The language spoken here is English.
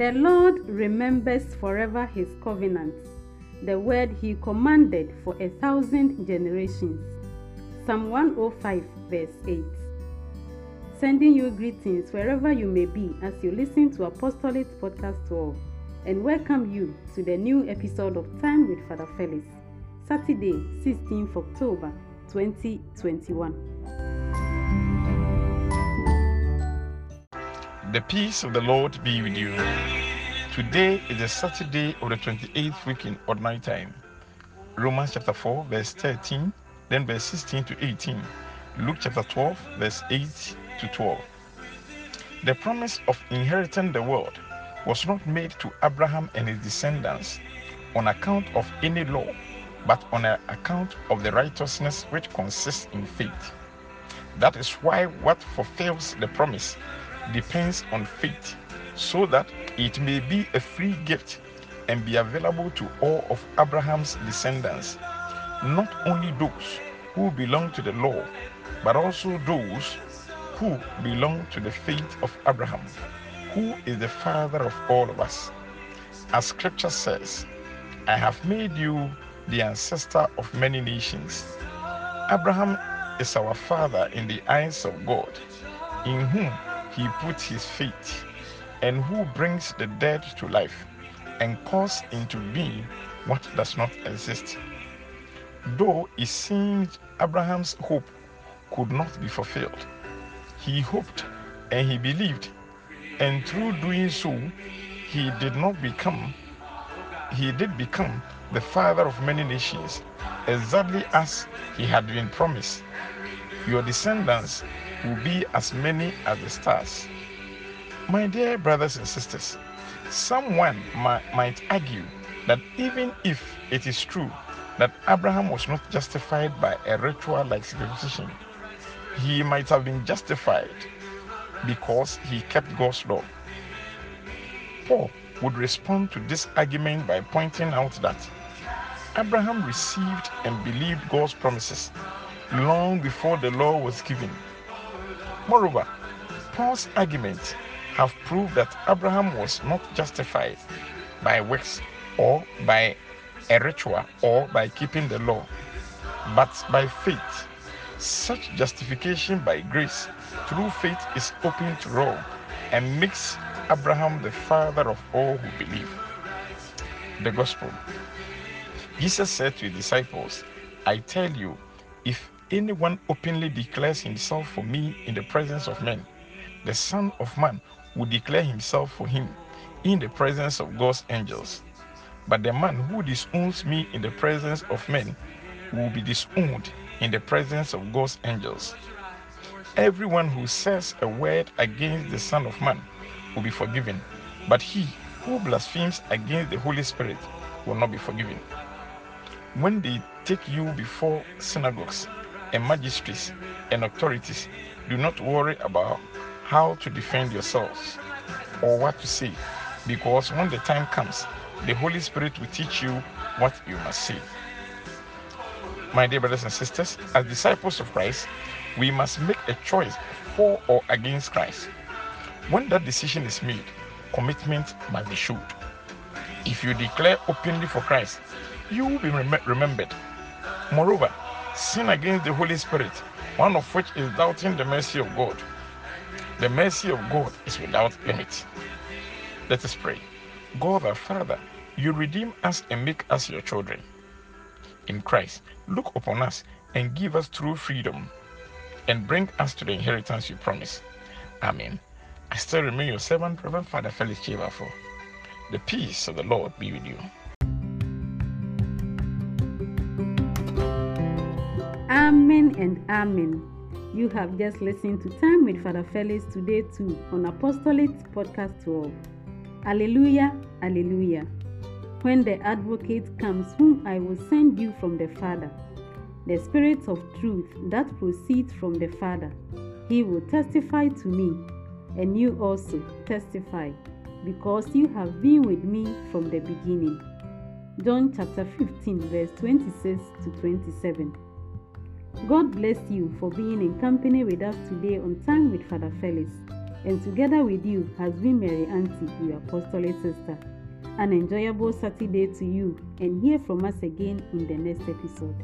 The Lord remembers forever his covenant, the word he commanded for a thousand generations. Psalm 105, verse 8. Sending you greetings wherever you may be as you listen to Apostolate Podcast 12 and welcome you to the new episode of Time with Father Felix, Saturday, 16th October 2021. The peace of the Lord be with you. Today is the Saturday of the 28th week in ordinary time. Romans chapter 4, verse 13, then verse 16 to 18. Luke chapter 12, verse 8 to 12. The promise of inheriting the world was not made to Abraham and his descendants on account of any law, but on account of the righteousness which consists in faith. That is why what fulfills the promise depends on faith, so that it may be a free gift and be available to all of Abraham's descendants, not only those who belong to the law, but also those who belong to the faith of Abraham, who is the father of all of us. As scripture says, I have made you the ancestor of many nations. Abraham is our father in the eyes of God, in whom he put his faith, and who brings the dead to life and calls into being what does not exist. Though it seemed Abraham's hope could not be fulfilled, he hoped and he believed, and through doing so, he did not become, he did become the father of many nations, exactly as he had been promised. Your descendants will be as many as the stars. My dear brothers and sisters, someone might, argue that even if it is true that Abraham was not justified by a ritual like circumcision, he might have been justified because he kept God's law. Paul would respond to this argument by pointing out that Abraham received and believed God's promises long before the law was given. Moreover, Paul's arguments have proved that Abraham was not justified by works or by a ritual or by keeping the law, but by faith. Such justification by grace through faith is open to all and makes Abraham the father of all who believe. The Gospel. Jesus said to his disciples, I tell you, if anyone openly declares himself for me in the presence of men, the Son of Man will declare himself for him in the presence of God's angels. But the man who disowns me in the presence of men will be disowned in the presence of God's angels. Everyone who says a word against the Son of Man will be forgiven, but he who blasphemes against the Holy Spirit will not be forgiven. When they take you before synagogues and magistrates and authorities, do not worry about how to defend yourselves or what to say, because when the time comes, the Holy Spirit will teach you what you must say. My dear brothers and sisters, as disciples of Christ, we must make a choice for or against Christ. When that decision is made, commitment must be shown. If you declare openly for Christ, you will be rem- remembered. Moreover, sin against the Holy Spirit, one of which is doubting the mercy of God. The mercy of God is without limit. Let us pray. God our Father, you redeem us and make us your children. In Christ, look upon us and give us true freedom and bring us to the inheritance you promise. Amen. I still remain your servant, Reverend Father Felix Chivafo. The peace of the Lord be with you. Amen and Amen. You have just listened to Time with Father Felix today too on Apostolate Podcast 12. Alleluia, Alleluia. When the advocate comes, whom I will send you from the Father, the Spirit of truth that proceeds from the Father, he will testify to me, and you also testify, because you have been with me from the beginning. John chapter 15, verse 26 to 27. God bless you for being in company with us today on Time with Father Felix. And together with you has been Mary Auntie, your apostolic sister. An enjoyable Saturday to you, and hear from us again in the next episode.